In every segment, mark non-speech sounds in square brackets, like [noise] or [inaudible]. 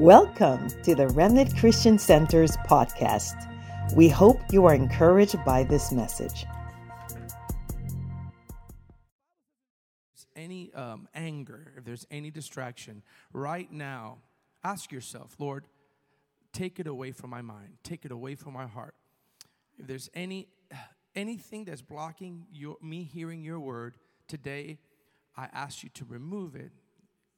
Welcome to the Remnant Christian Center's podcast. We hope you are encouraged by this message. Any um, anger, if there's any distraction, right now, ask yourself, Lord, take it away from my mind, take it away from my heart. If there's any [sighs] anything that's blocking your, me hearing your word today, I ask you to remove it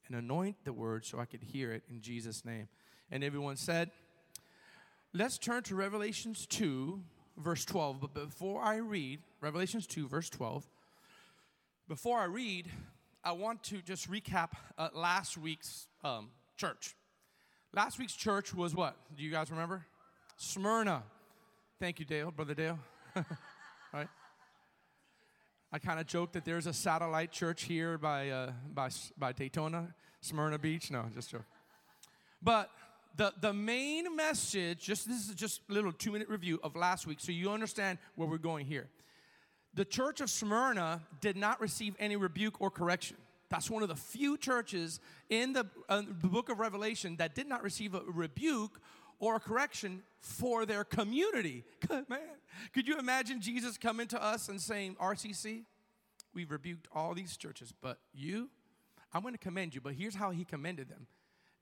and anoint the word so I could hear it in Jesus' name. And everyone said, Let's turn to Revelations 2, verse 12. But before I read, Revelations 2, verse 12, before I read, I want to just recap uh, last week's um, church. Last week's church was what? Do you guys remember? Smyrna. Thank you, Dale, Brother Dale. [laughs] I kind of joke that there's a satellite church here by, uh, by, by Daytona, Smyrna Beach. No, just joke. But the, the main message, just this is just a little two minute review of last week so you understand where we're going here. The church of Smyrna did not receive any rebuke or correction. That's one of the few churches in the, uh, the book of Revelation that did not receive a rebuke or a correction for their community. [laughs] Man. Could you imagine Jesus coming to us and saying, RCC, we've rebuked all these churches, but you, I'm going to commend you. But here's how he commended them.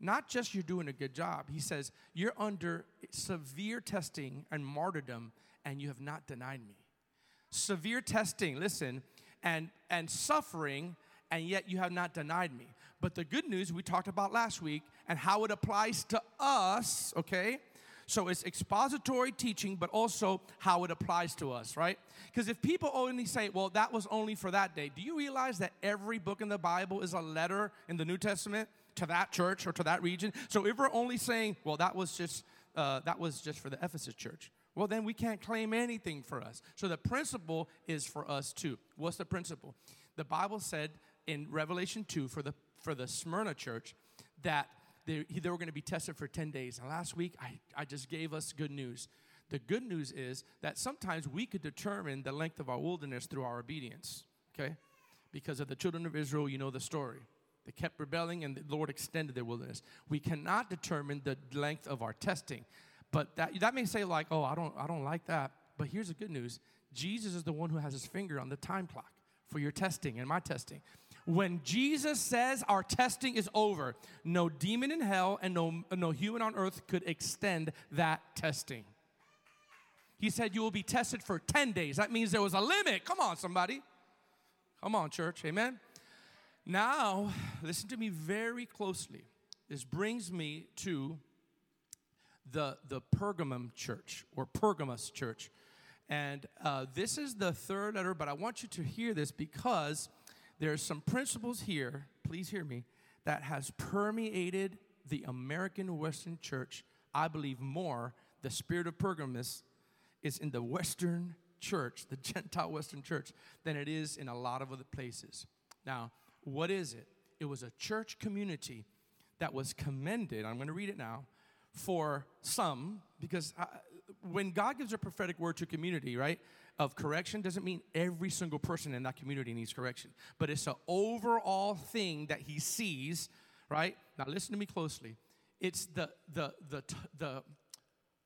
Not just you're doing a good job. He says, You're under severe testing and martyrdom, and you have not denied me. Severe testing, listen, and, and suffering, and yet you have not denied me. But the good news we talked about last week and how it applies to us, okay? So it's expository teaching, but also how it applies to us, right? Because if people only say, well, that was only for that day, do you realize that every book in the Bible is a letter in the New Testament to that church or to that region? So if we're only saying, well, that was just uh, that was just for the Ephesus church, well, then we can't claim anything for us. So the principle is for us too. What's the principle? The Bible said in Revelation 2 for the for the Smyrna church that they, they were going to be tested for 10 days. And last week, I, I just gave us good news. The good news is that sometimes we could determine the length of our wilderness through our obedience, okay? Because of the children of Israel, you know the story. They kept rebelling and the Lord extended their wilderness. We cannot determine the length of our testing. But that, that may say, like, oh, I don't, I don't like that. But here's the good news Jesus is the one who has his finger on the time clock for your testing and my testing. When Jesus says our testing is over, no demon in hell and no, no human on earth could extend that testing. He said, You will be tested for 10 days. That means there was a limit. Come on, somebody. Come on, church. Amen. Now, listen to me very closely. This brings me to the, the Pergamum church or Pergamos church. And uh, this is the third letter, but I want you to hear this because there's some principles here, please hear me, that has permeated the American Western church. I believe more the spirit of Pergamus is in the Western church, the [laughs] Gentile Western church, than it is in a lot of other places. Now, what is it? It was a church community that was commended. I'm going to read it now for some because I, when God gives a prophetic word to community, right? Of correction doesn't mean every single person in that community needs correction, but it's an overall thing that he sees, right? Now listen to me closely. It's the the the the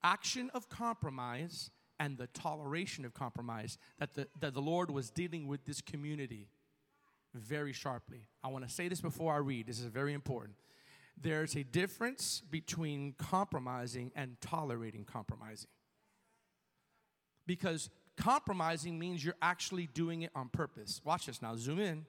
action of compromise and the toleration of compromise that the, that the Lord was dealing with this community very sharply. I want to say this before I read. This is very important. There's a difference between compromising and tolerating compromising. Because Compromising means you're actually doing it on purpose. Watch this now, zoom in.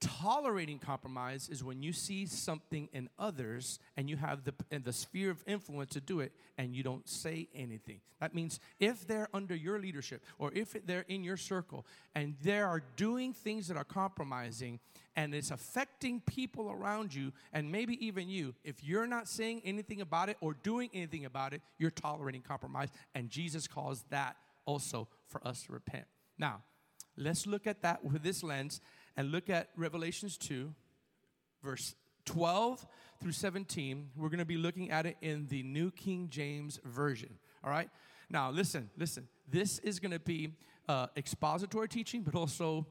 Tolerating compromise is when you see something in others and you have the, the sphere of influence to do it and you don't say anything. That means if they're under your leadership or if they're in your circle and they are doing things that are compromising and it's affecting people around you and maybe even you, if you're not saying anything about it or doing anything about it, you're tolerating compromise. And Jesus calls that also for us to repent. Now, let's look at that with this lens and look at Revelations 2, verse 12 through 17. We're going to be looking at it in the New King James Version. All right? Now, listen, listen. This is going to be uh, expository teaching, but also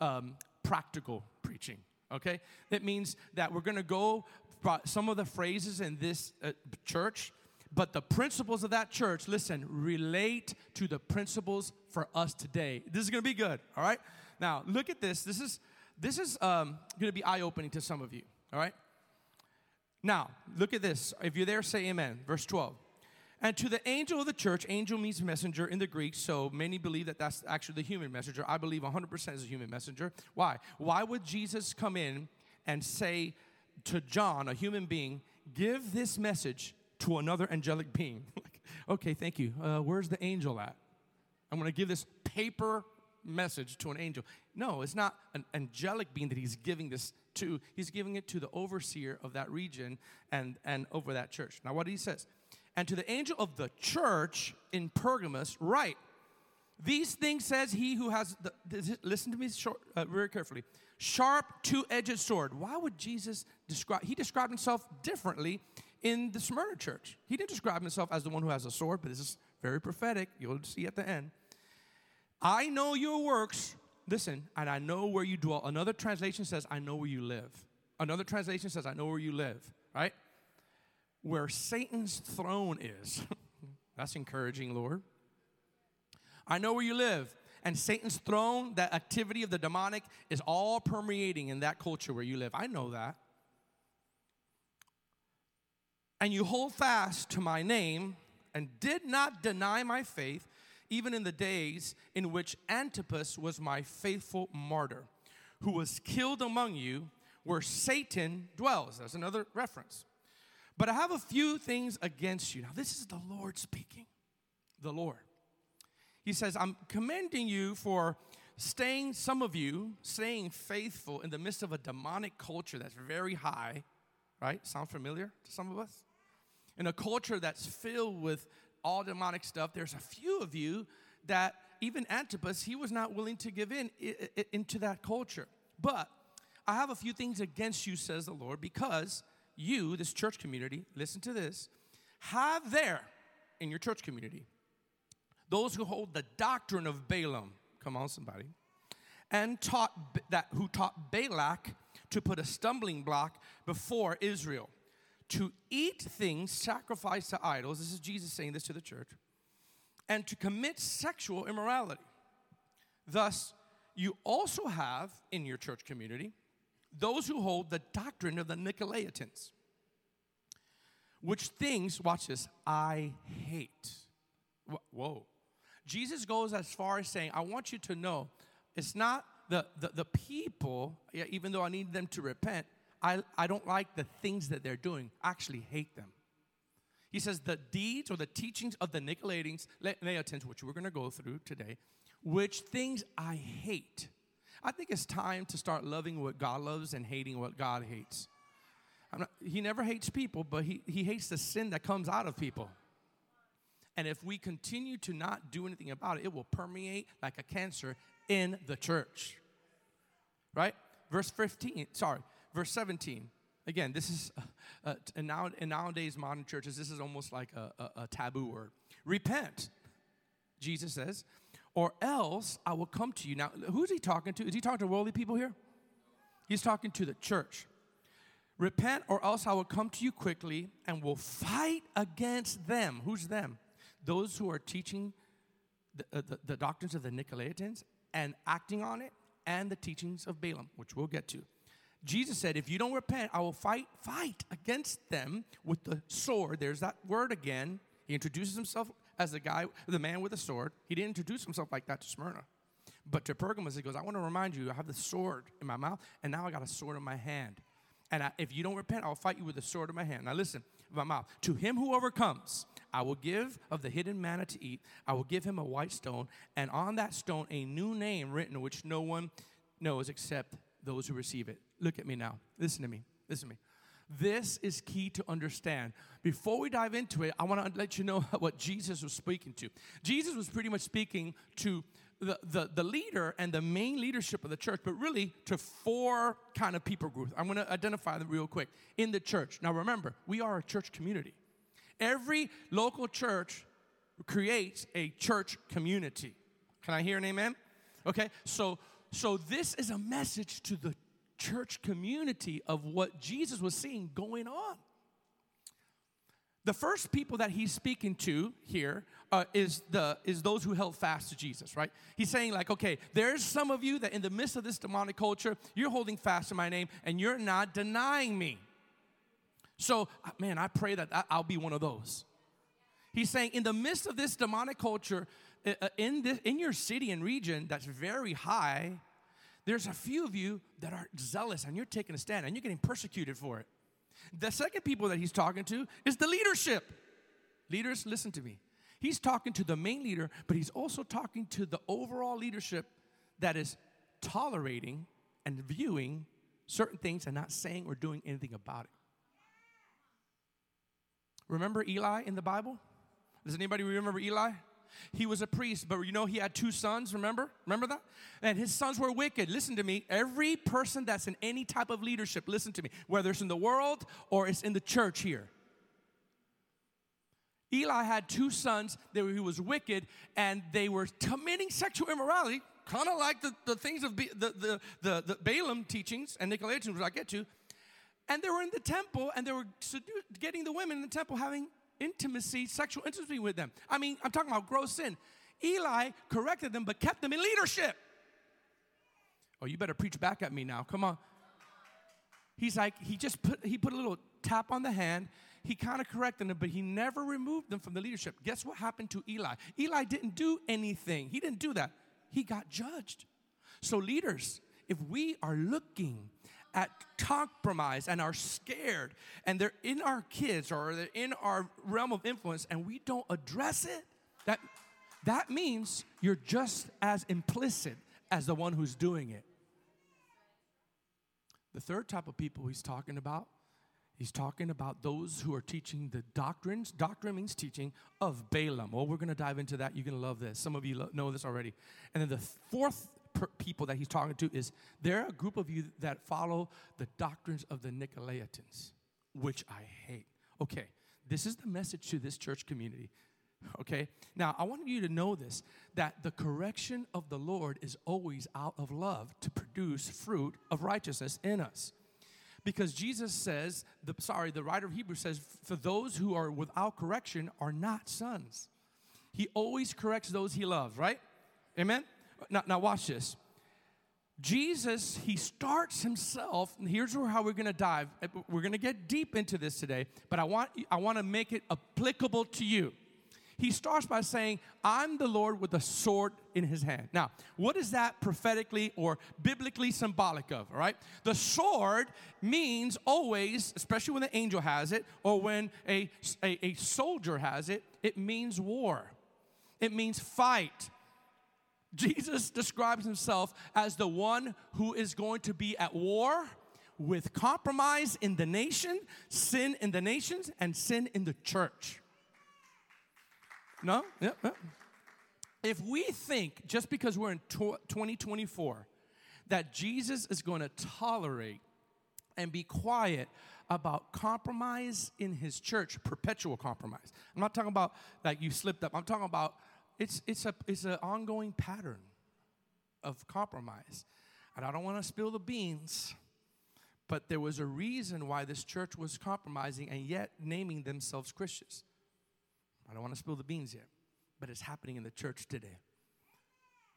um, practical preaching. Okay? That means that we're going to go some of the phrases in this uh, church, but the principles of that church, listen, relate to the principles for us today. This is going to be good, all right? Now, look at this. This is this is um, going to be eye-opening to some of you, all right? Now, look at this. If you're there, say amen. Verse 12. And to the angel of the church, angel means messenger in the Greek, so many believe that that's actually the human messenger. I believe 100% is a human messenger. Why? Why would Jesus come in and say to John, a human being, give this message to another angelic being? [laughs] like, okay, thank you. Uh, where's the angel at? I'm going to give this paper message to an angel. No, it's not an angelic being that he's giving this to. He's giving it to the overseer of that region and, and over that church. Now, what he says, and to the angel of the church in Pergamos, write, these things says he who has, the, listen to me short, uh, very carefully, sharp two-edged sword. Why would Jesus describe, he described himself differently in the Smyrna church. He didn't describe himself as the one who has a sword, but this is very prophetic. You'll see at the end. I know your works, listen, and I know where you dwell. Another translation says, I know where you live. Another translation says, I know where you live, right? where Satan's throne is. [laughs] That's encouraging, Lord. I know where you live. And Satan's throne, that activity of the demonic, is all permeating in that culture where you live. I know that. And you hold fast to my name and did not deny my faith, even in the days in which Antipas was my faithful martyr, who was killed among you, where Satan dwells. That's another reference. But I have a few things against you. Now, this is the Lord speaking. The Lord. He says, I'm commending you for staying, some of you, staying faithful in the midst of a demonic culture that's very high, right? Sound familiar to some of us? In a culture that's filled with all demonic stuff, there's a few of you that even Antipas, he was not willing to give in into that culture. But I have a few things against you, says the Lord, because you, this church community, listen to this, have there in your church community those who hold the doctrine of Balaam. Come on, somebody. And taught that who taught Balak to put a stumbling block before Israel, to eat things sacrificed to idols. This is Jesus saying this to the church, and to commit sexual immorality. Thus, you also have in your church community those who hold the doctrine of the Nicolaitans, which things, watch this, I hate. Whoa. Jesus goes as far as saying, I want you to know it's not the, the, the people, even though I need them to repent, I, I don't like the things that they're doing. I actually hate them. He says the deeds or the teachings of the Nicolaitans, Nicolaitans which we're going to go through today, which things I hate. I think it's time to start loving what God loves and hating what God hates. Not, he never hates people, but he, he hates the sin that comes out of people. And if we continue to not do anything about it, it will permeate like a cancer in the church. Right? Verse 15, sorry, verse 17. Again, this is, uh, uh, now, in nowadays modern churches, this is almost like a, a, a taboo word. Repent, Jesus says, or else I will come to you. Now, who's he talking to? Is he talking to worldly people here? He's talking to the church. Repent, or else I will come to you quickly and will fight against them. Who's them? Those who are teaching the, uh, the, the doctrines of the Nicolaitans and acting on it, and the teachings of Balaam, which we'll get to. Jesus said, If you don't repent, I will fight, fight against them with the sword. There's that word again. He introduces himself as the guy, the man with the sword. He didn't introduce himself like that to Smyrna. But to Pergamos, he goes, I want to remind you, I have the sword in my mouth, and now I got a sword in my hand. And I, if you don't repent, I'll fight you with the sword in my hand. Now listen, my mouth. To him who overcomes, I will give of the hidden manna to eat. I will give him a white stone, and on that stone a new name written, which no one knows except those who receive it. Look at me now. Listen to me. Listen to me. This is key to understand. Before we dive into it, I want to let you know [laughs] what Jesus was speaking to. Jesus was pretty much speaking to the, the, the leader and the main leadership of the church, but really to four kind of people groups. I'm going to identify them real quick in the church. Now, remember, we are a church community. Every local church creates a church community. Can I hear an amen? Okay, so so this is a message to the church community of what Jesus was seeing going on. The first people that he's speaking to here uh, is the is those who held fast to Jesus, right? He's saying like, okay, there's some of you that in the midst of this demonic culture, you're holding fast to my name and you're not denying me. So, uh, man, I pray that I'll be one of those. He's saying, in the midst of this demonic culture, uh, uh, in, this, in your city and region that's very high, there's a few of you that are zealous and you're taking a stand and you're getting persecuted for it. The second people that he's talking to is the leadership. Leaders, listen to me. He's talking to the main leader, but he's also talking to the overall leadership that is tolerating and viewing certain things and not saying or doing anything about it. Remember Eli in the Bible? Does anybody remember Eli? He was a priest, but you know he had two sons, remember? Remember that? And his sons were wicked. Listen to me. Every person that's in any type of leadership, listen to me, whether it's in the world or it's in the church here. Eli had two sons he was wicked and they were committing sexual immorality, kind of like the, the things of the, the, the, the Balaam teachings and Nicolaitans, which I get to. And they were in the temple and they were getting the women in the temple having intimacy, sexual intimacy with them. I mean, I'm talking about gross sin. Eli corrected them but kept them in leadership. Oh, you better preach back at me now. Come on. He's like, he just put he put a little tap on the hand. He kind of corrected them, but he never removed them from the leadership. Guess what happened to Eli? Eli didn't do anything. He didn't do that. He got judged. So, leaders, if we are looking at compromise and are scared and they're in our kids or they're in our realm of influence and we don't address it, that, that means you're just as implicit as the one who's doing it. The third type of people he's talking about, he's talking about those who are teaching the doctrines. Doctrine means teaching of Balaam. Well, we're going to dive into that. You're going to love this. Some of you lo- know this already. And then the fourth per- people that he's talking to is there are a group of you that follow the doctrines of the Nicolaitans, which I hate. Okay, this is the message to this church community. Okay, now I want you to know this that the correction of the Lord is always out of love to produce fruit of righteousness in us. Because Jesus says, the, sorry, the writer of Hebrews says, for those who are without correction are not sons. He always corrects those he loves, right? Amen? Now, now watch this. Jesus, he starts himself, and here's how we're gonna dive. Uh, we're gonna get deep into this today, but I want, I want to make it applicable to you. He starts by saying, I'm the Lord with a sword in his hand. Now, what is that prophetically or biblically symbolic of, all right? The sword means always, especially when the angel has it or when a, a, a soldier has it, it means war. It means fight. Jesus describes himself as the one who is going to be at war with compromise in the nation, sin in the nations, and sin in the church. No? If we think just because we're in 2024 that Jesus is going to tolerate and be quiet about compromise in his church, perpetual compromise. I'm not talking about like you slipped up. I'm talking about it's, it's, a, it's an ongoing pattern of compromise. And I don't want to spill the beans, but there was a reason why this church was compromising and yet naming themselves Christians. I don't want to spill the beans yet, but it's happening in the church today.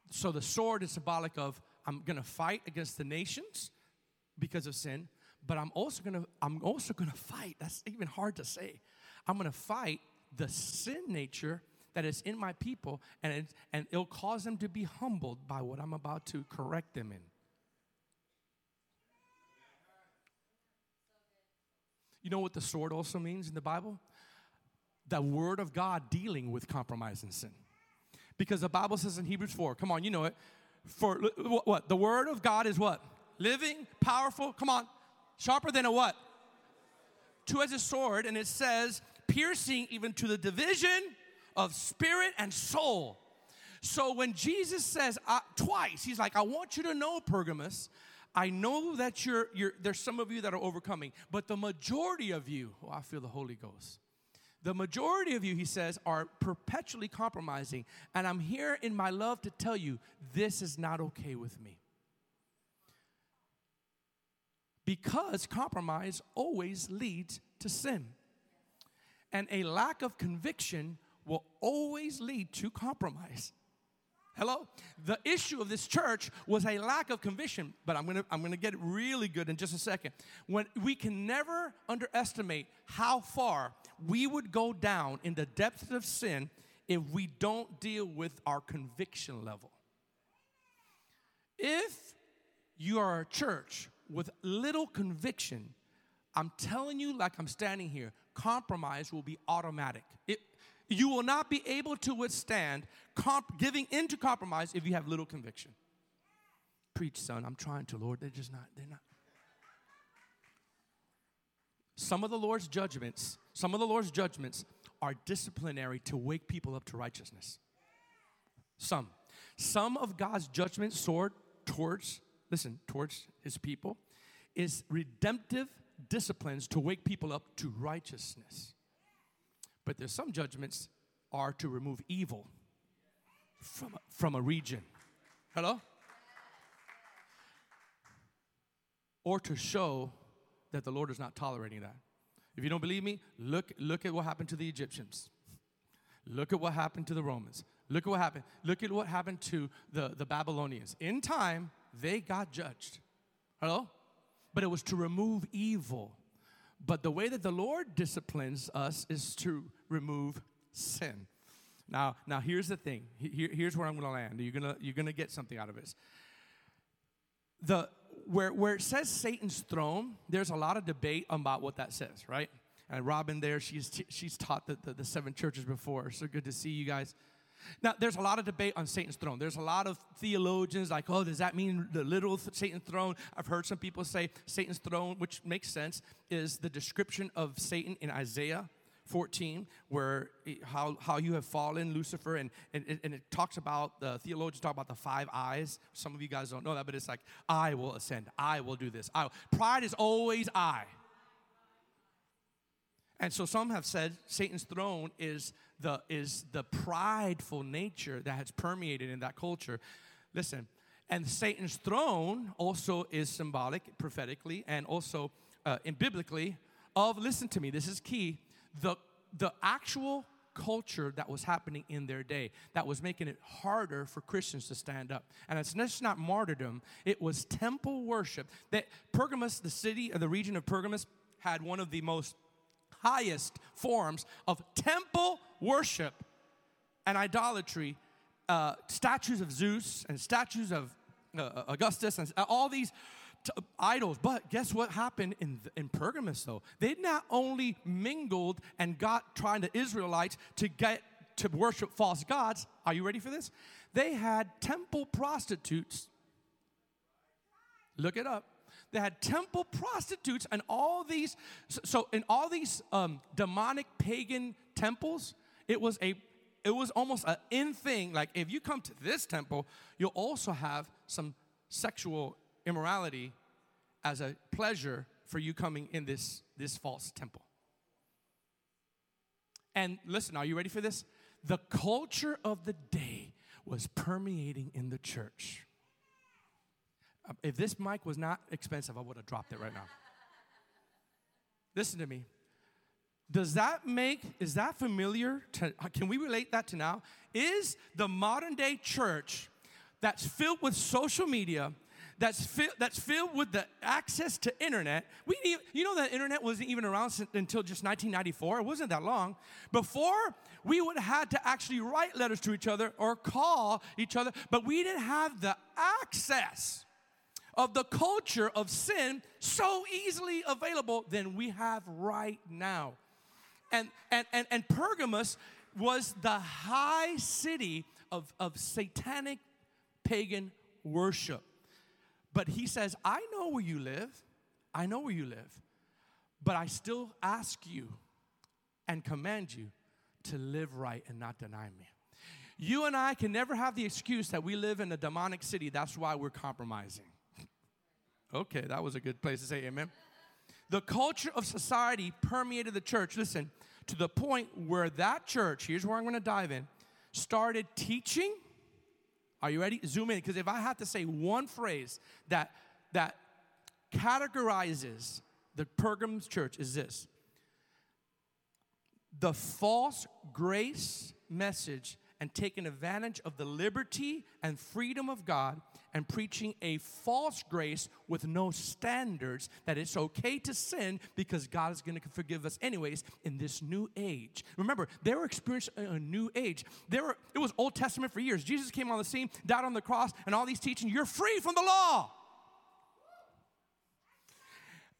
So the sword is symbolic of I'm going to fight against the nations because of sin, but I'm also going to I'm also going to fight. That's even hard to say. I'm going to fight the sin nature that is in my people, and, it, and it'll cause them to be humbled by what I'm about to correct them in. You know what the sword also means in the Bible? The word of God dealing with compromise and sin. Because the Bible says in Hebrews 4, come on, you know it. For what? The word of God is what? Living, powerful, come on, sharper than a what? Two edged sword, and it says, piercing even to the division of spirit and soul. So when Jesus says uh, twice, he's like, I want you to know, Pergamus, I know that you're, you're, there's some of you that are overcoming, but the majority of you, oh, I feel the Holy Ghost. The majority of you, he says, are perpetually compromising. And I'm here in my love to tell you this is not okay with me. because compromise always leads to sin. And a lack of conviction will always lead to compromise. Hello? The issue of this church was a lack of conviction, but I'm gonna, I'm gonna get really good in just a second. When we can never underestimate how far we would go down in the depths of sin if we don't deal with our conviction level. If you are a church with little conviction, I'm telling you, like I'm standing here, compromise will be automatic. It, you will not be able to withstand comp- giving into compromise if you have little conviction. Preach, son. I'm trying to, Lord. They're just not, they're not. Some of the Lord's judgments, some of the Lord's judgments are disciplinary to wake people up to righteousness. Some. Some of God's judgments sword towards, listen, towards his people is redemptive disciplines to wake people up to righteousness. But there's some judgments are to remove evil from, from a region. Hello? Or to show that the Lord is not tolerating that. If you don't believe me, look, look at what happened to the Egyptians. Look at what happened to the Romans. Look at what happened. Look at what happened to the, the Babylonians. In time, they got judged. Hello? But it was to remove evil. But the way that the Lord disciplines us is to remove sin. Now, now here's the thing. Here, here's where I'm going to land. You're going to you're gonna get something out of this. The, where, where it says Satan's throne, there's a lot of debate about what that says, right? And Robin there, she's, she's taught the, the, the seven churches before. So good to see you guys. Now, there's a lot of debate on Satan's throne. There's a lot of theologians like, oh, does that mean the literal Satan's throne? I've heard some people say Satan's throne, which makes sense, is the description of Satan in Isaiah 14, where how, how you have fallen, Lucifer, and, and, and it talks about, the theologians talk about the five I's. Some of you guys don't know that, but it's like, I will ascend, I will do this. I will. Pride is always I. And so some have said Satan's throne is the, is the prideful nature that has permeated in that culture. Listen, and Satan's throne also is symbolic, prophetically, and also uh, in biblically of, listen to me, this is key, the, the actual culture that was happening in their day that was making it harder for Christians to stand up. And it's just not martyrdom, it was temple worship. That Pergamus, the city or the region of Pergamus, had one of the most highest forms of temple worship and idolatry, uh, statues of Zeus and statues of uh, Augustus and all these t- idols. But guess what happened in, in Pergamus though? They not only mingled and got trying to Israelites to get to worship false gods. Are you ready for this? They had temple prostitutes. Look it up they had temple prostitutes and all these. So in all these um, demonic pagan temples, it was a it was almost an in thing. Like if you come to this temple, you'll also have some sexual immorality as a pleasure for you coming in this this false temple. And listen, are you ready for this? The culture of the day was permeating in the church. Um, if this mic was not expensive, I would have dropped it right now. Listen to me. Does that make, is that familiar? To, uh, can we relate that to now? Is the modern day church that's filled with social media, that's, fi- that's filled with the access to internet. We you know that internet wasn't even around until just 1994. It wasn't that long. Before, we would have had to actually write letters to each other or call each other, but we didn't have the access of the culture of sin so easily available than we have right now. And, and, and, and Pergamus was the high city of, of satanic pagan worship. But he says, I know where you live. I know where you live. But I still ask you and command you to live right and not deny me. You and I can never have the excuse that we live in a demonic city. That's why we're compromising. Okay, that was a good place to say amen. The culture of society permeated the church, listen, to the point where that church, here's where I'm gonna dive in, started teaching. Are you ready? Zoom in, because if I had to say one phrase that that categorizes the Pergamum church is this the false grace message and taking advantage of the liberty and freedom of God and preaching a false grace with no standards that it's okay to sin because God is going to forgive us anyways in this new age. Remember, they were experiencing a new age. There were it was Old Testament for years. Jesus came on the scene, died on the cross, and all these teaching, you're free from the law.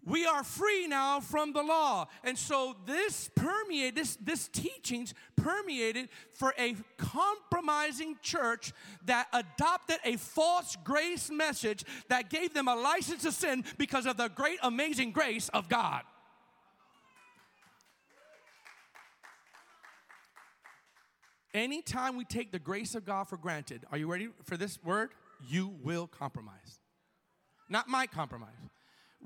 We are free now from the law. And so this permeated, this, this teachings permeated for a compromising church that adopted a false grace message that gave them a license to sin because of the great amazing grace of God. Anytime we take the grace of God for granted, are you ready for this word? You will compromise. Not my compromise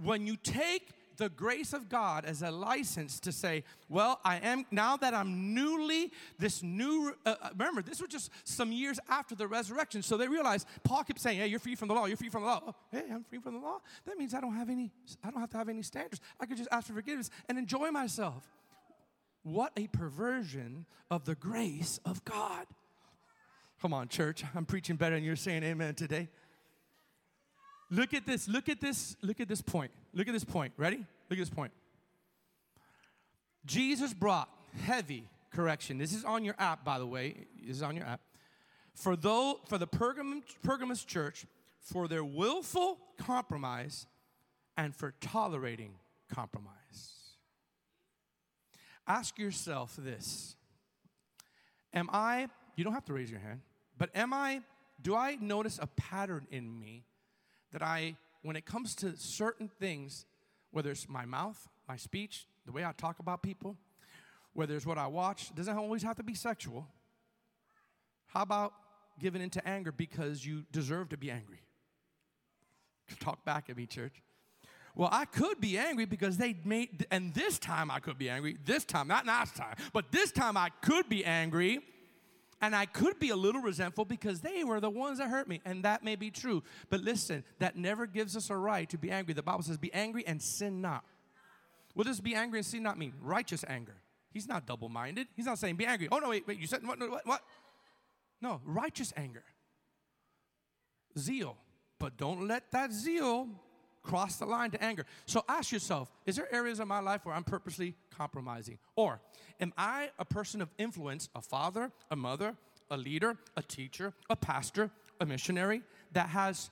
when you take the grace of God as a license to say, well, I am, now that I'm newly, this new, uh, uh, remember, this was just some years after the resurrection. So they realized, Paul kept saying, hey, you're free from the law, you're free from the law. Oh, hey, I'm free from the law. That means I don't have any, I don't have to have any standards. I could just ask for forgiveness and enjoy myself. What a perversion of the grace of God. Come on, church. I'm preaching better than you're saying amen today. Look at this, look at this, look at this point. Look at this point. Ready? Look at this point. Jesus brought heavy correction. This is on your app, by the way. This is on your app. For though for the Pergamus church, for their willful compromise and for tolerating compromise. Ask yourself this. Am I, you don't have to raise your hand, but am I, do I notice a pattern in me that I, when it comes to certain things, whether it's my mouth, my speech, the way I talk about people, whether it's what I watch, doesn't always have to be sexual. How about giving into anger because you deserve to be angry? [laughs] Talk back at me, church. Well, I could be angry because they made, and this time I could be angry. This time, not last time, but this time I could be angry and I could be a little resentful because they were the ones that hurt me. And that may be true. But listen, that never gives us a right to be angry. The Bible says, be angry and sin not. What does be angry and sin not mean? Righteous anger. He's not double minded. He's not saying be angry. Oh, no, wait, wait, you said what? What? what? No, righteous anger. Zeal. But don't let that zeal cross the line to anger. So ask yourself is there areas of my life where I'm purposely compromising? Or am I a person of influence, a father, a mother, a leader, a teacher, a pastor, a missionary that has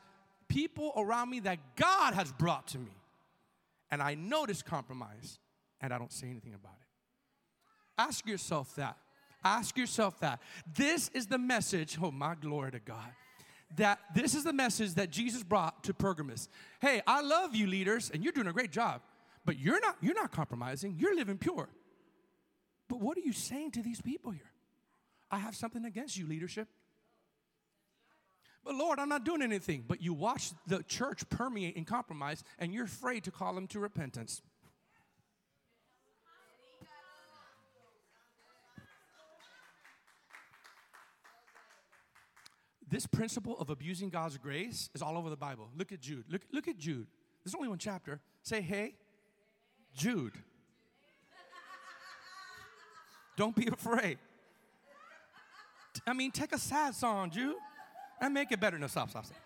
people around me that God has brought to me? And I notice compromise and I don't say anything about it. Ask yourself that. Ask yourself that. This is the message. Oh, my glory to God that this is the message that Jesus brought to Pergamus. Hey, I love you leaders and you're doing a great job, but you're not you're not compromising. You're living pure. But what are you saying to these people here? I have something against you leadership. But Lord, I'm not doing anything. But you watch the church permeate and compromise and you're afraid to call them to repentance. This principle of abusing God's grace is all over the Bible. Look at Jude. Look, look at Jude. There's only one chapter. Say, hey, Jude. Don't be afraid. I mean, take a sad song, Jude, and make it better. No, stop, stop, stop.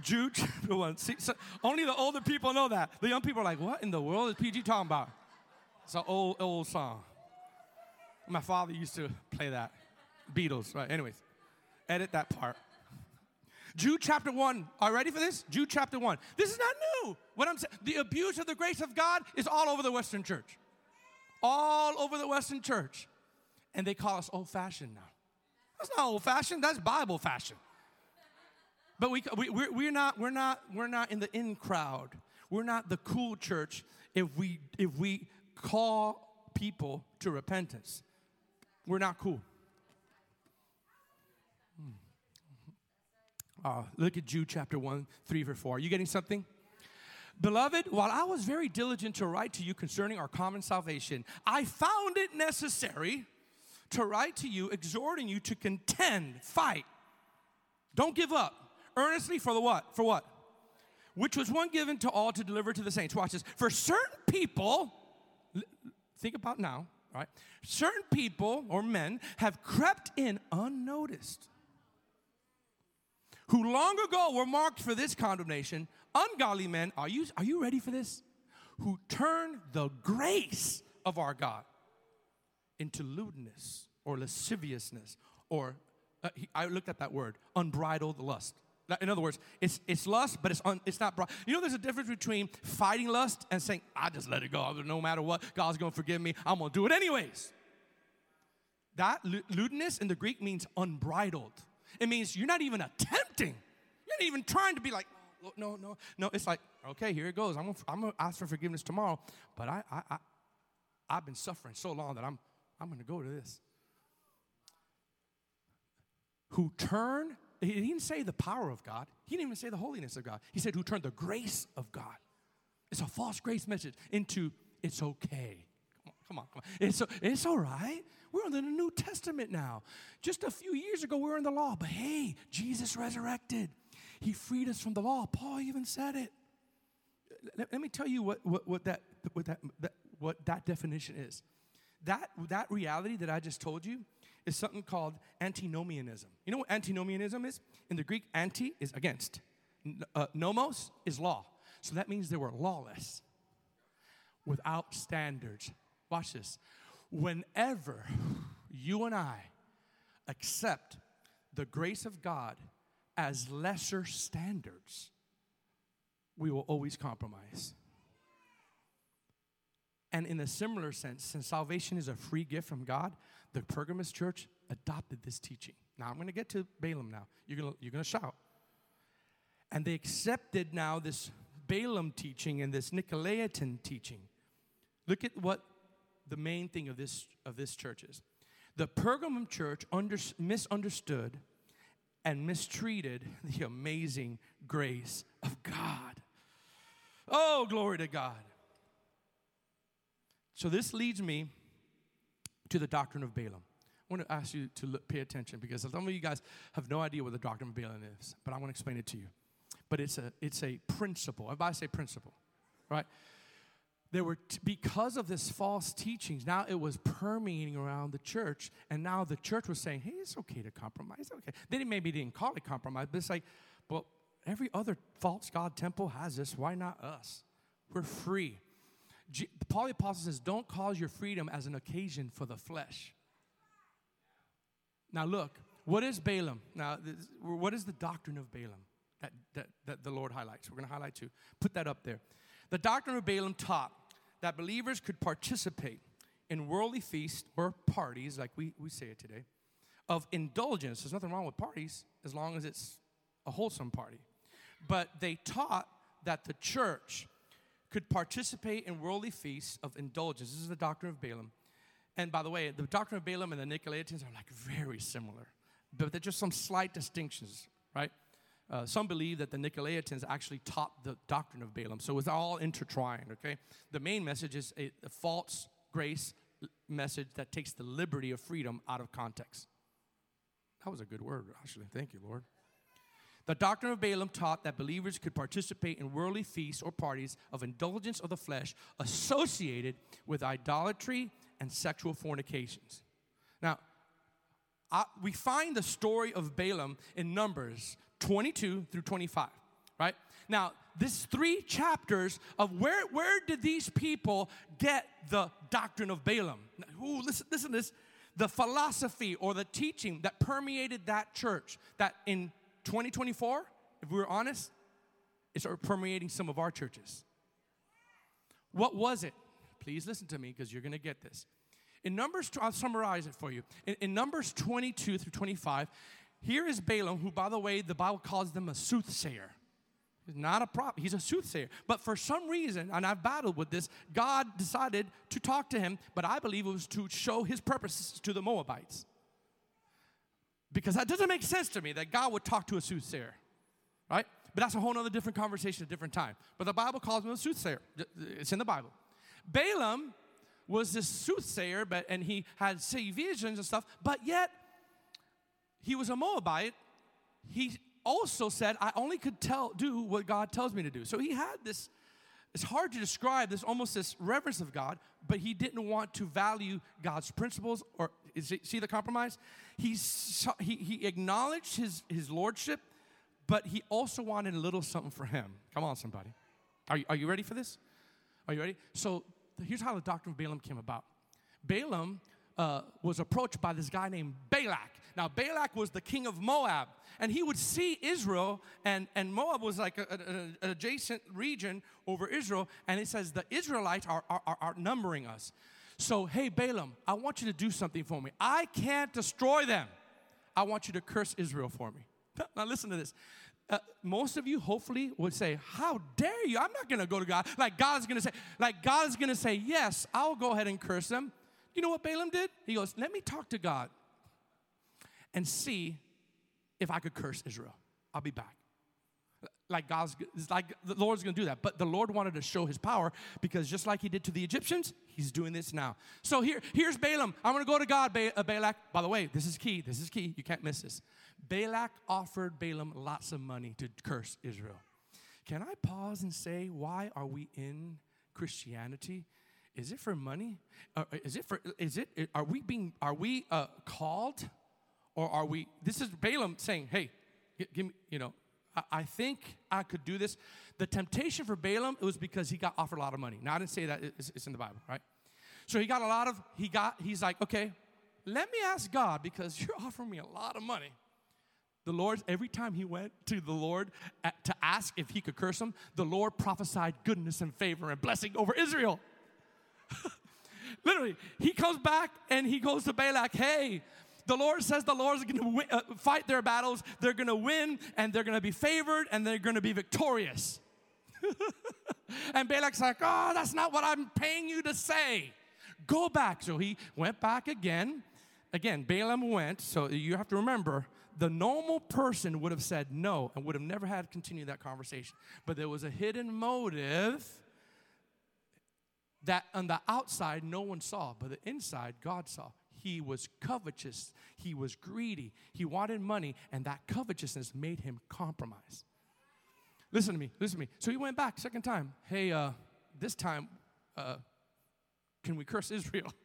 Jude [laughs] chapter 1. See, so only the older people know that. The young people are like, what in the world is PG talking about? It's an old, old song. My father used to play that. Beatles, right? Anyways. Edit that part. Jude chapter 1. Are you ready for this? Jude chapter 1. This is not new. What I'm saying, the abuse of the grace of God is all over the Western church. All over the Western church. And they call us old fashioned now. That's not old fashioned, that's Bible fashion. But we, we, we're, we're, not, we're, not, we're not in the in crowd. We're not the cool church if we, if we call people to repentance. We're not cool. Uh, look at Jude chapter 1, 3 verse 4. Are you getting something? Beloved, while I was very diligent to write to you concerning our common salvation, I found it necessary to write to you, exhorting you to contend, fight. Don't give up. Earnestly for the what? For what? which was one given to all to deliver to the saints. Watch this. For certain people, think about now, right? Certain people or men have crept in unnoticed, who long ago were marked for this condemnation. Ungodly men, are you, are you ready for this? Who turn the grace of our God into lewdness or lasciviousness or, uh, he, I looked at that word, unbridled lust. In other words, it's, it's lust, but it's, un, it's not. Bri- you know, there's a difference between fighting lust and saying, I just let it go. No matter what, God's going to forgive me. I'm going to do it anyways. That lewdness in the Greek means unbridled. It means you're not even attempting. You're not even trying to be like, oh, no, no, no. It's like, okay, here it goes. I'm gonna, I'm gonna ask for forgiveness tomorrow, but I, I, I, I've been suffering so long that I'm, I'm gonna go to this. Who turn he didn't say the power of God. He didn't even say the holiness of God. He said, who turned the grace of God. It's a false grace message into it's okay. Come on, come on, come on. It's, it's all right. We're in the New Testament now. Just a few years ago, we were in the law, but hey, Jesus resurrected. He freed us from the law. Paul even said it. Let, let me tell you what, what, what, that, what, that, that, what that definition is. That, that reality that I just told you is something called antinomianism. You know what antinomianism is? In the Greek, anti is against, uh, nomos is law. So that means they were lawless, without standards. Watch this. Whenever you and I accept the grace of God as lesser standards, we will always compromise. And in a similar sense, since salvation is a free gift from God, the Pergamus church adopted this teaching. Now I'm going to get to Balaam now. You're going you're going to shout. And they accepted now this Balaam teaching and this Nicolaitan teaching. Look at what the main thing of this of this church is. The Pergamum church under, misunderstood and mistreated the amazing grace of God. Oh, glory to God. So this leads me to the doctrine of Balaam. I want to ask you to look, pay attention because some of you guys have no idea what the doctrine of Balaam is, but I want to explain it to you. But it's a, it's a principle. Everybody say principle, right? There were, t- because of this false teachings, now it was permeating around the church, and now the church was saying, hey, it's okay to compromise. Okay. They didn't, maybe didn't call it compromise, but it's like, well, every other false God temple has this. Why not us? We're free. G- Paul the Apostle says, Don't cause your freedom as an occasion for the flesh. Now, look, what is Balaam? Now, this, what is the doctrine of Balaam that, that, that the Lord highlights? We're going to highlight two. Put that up there. The doctrine of Balaam taught that believers could participate in worldly feasts or parties, like we, we say it today, of indulgence. There's nothing wrong with parties as long as it's a wholesome party. But they taught that the church could participate in worldly feasts of indulgence. This is the doctrine of Balaam. And by the way, the doctrine of Balaam and the Nicolaitans are like very similar, but there's just some slight distinctions, right? Uh, some believe that the Nicolaitans actually taught the doctrine of Balaam, so it's all intertwined, okay? The main message is a, a false grace message that takes the liberty of freedom out of context. That was a good word, actually. Thank you, Lord. The doctrine of Balaam taught that believers could participate in worldly feasts or parties of indulgence of the flesh associated with idolatry and sexual fornications. Now, I, we find the story of Balaam in Numbers 22 through 25, right? Now, this three chapters of where, where did these people get the doctrine of Balaam? Ooh, listen, listen to this. The philosophy or the teaching that permeated that church, that in 2024, if we were honest, it's permeating some of our churches. What was it? Please listen to me because you're going to get this. In Numbers, I'll summarize it for you. In, in, Numbers 22 through 25, here is Balaam, who, by the way, the Bible calls them a soothsayer. He's not a prop, he's a soothsayer. But for some reason, and I've battled with this, God decided to talk to him, but I believe it was to show his purposes to the Moabites. Because that doesn't make sense to me that God would talk to a soothsayer, right? But that's a whole other different conversation, a different time. But the Bible calls him a soothsayer. It's in the Bible. Balaam was this soothsayer, but and he had see visions and stuff, but yet he was a Moabite. He also said, I only could tell, do what God tells me to do. So he had this, it's hard to describe this almost this reverence of God, but he didn't want to value God's principles or see the compromise? He, he, he acknowledged his, his lordship, but he also wanted a little something for him. Come on, somebody. Are you, are you ready for this? Are you ready? So here's how the doctrine of Balaam came about. Balaam uh, was approached by this guy named Balak. Now, Balak was the king of Moab, and he would see Israel, and, and Moab was like an adjacent region over Israel, and it says the Israelites are, are, are outnumbering us. So, hey, Balaam, I want you to do something for me. I can't destroy them. I want you to curse Israel for me. [laughs] Now, listen to this. Uh, most of you hopefully would say, How dare you? I'm not to go to God. Like God is going to say, like God is going to say, Yes, I'll go ahead and curse them. You know what Balaam did? He goes, Let me talk to God and see if I could curse Israel. I'll be back. Like God's, like the Lord's gonna do that. But the Lord wanted to show his power because just like he did to the Egyptians, he's doing this now. So here, here's Balaam. I'm gonna go to God, ba- uh, Balak. By the way, this is key. This is key. You can't miss this. Balak offered Balaam lots of money to curse Israel. Can I pause and say, why are we in Christianity? Is it for money? Uh, is it for? Is it? Are we being? Are we uh, called, or are we? This is Balaam saying, "Hey, give me. You know, I, think I could do this." The temptation for Balaam it was because he got offered a lot of money. Now I didn't say that; it's, in the Bible, right? So he got a lot of. He got. He's like, okay, let me ask God because [laughs] you're offering me a lot of money. The Lord, every time he went to the Lord to ask if he could curse him, the Lord prophesied goodness and favor and blessing over Israel. [laughs] Literally, he comes back and he goes to Balak, hey, the Lord says the Lord's going to uh, fight their battles, they're going to win, and they're going to be favored, and they're going to be victorious. [laughs] and Balak's like, oh, that's not what I'm paying you to say. Go back. So he went back again. Again, Balaam went. So you have to remember, the normal person would have said no and would have never had continued that conversation. But there was a hidden motive that on the outside no one saw, but the inside God saw. He was covetous, he was greedy, he wanted money, and that covetousness made him compromise. Listen to me, listen to me. So he went back second time. Hey, uh, this time, uh, can we curse Israel? [laughs]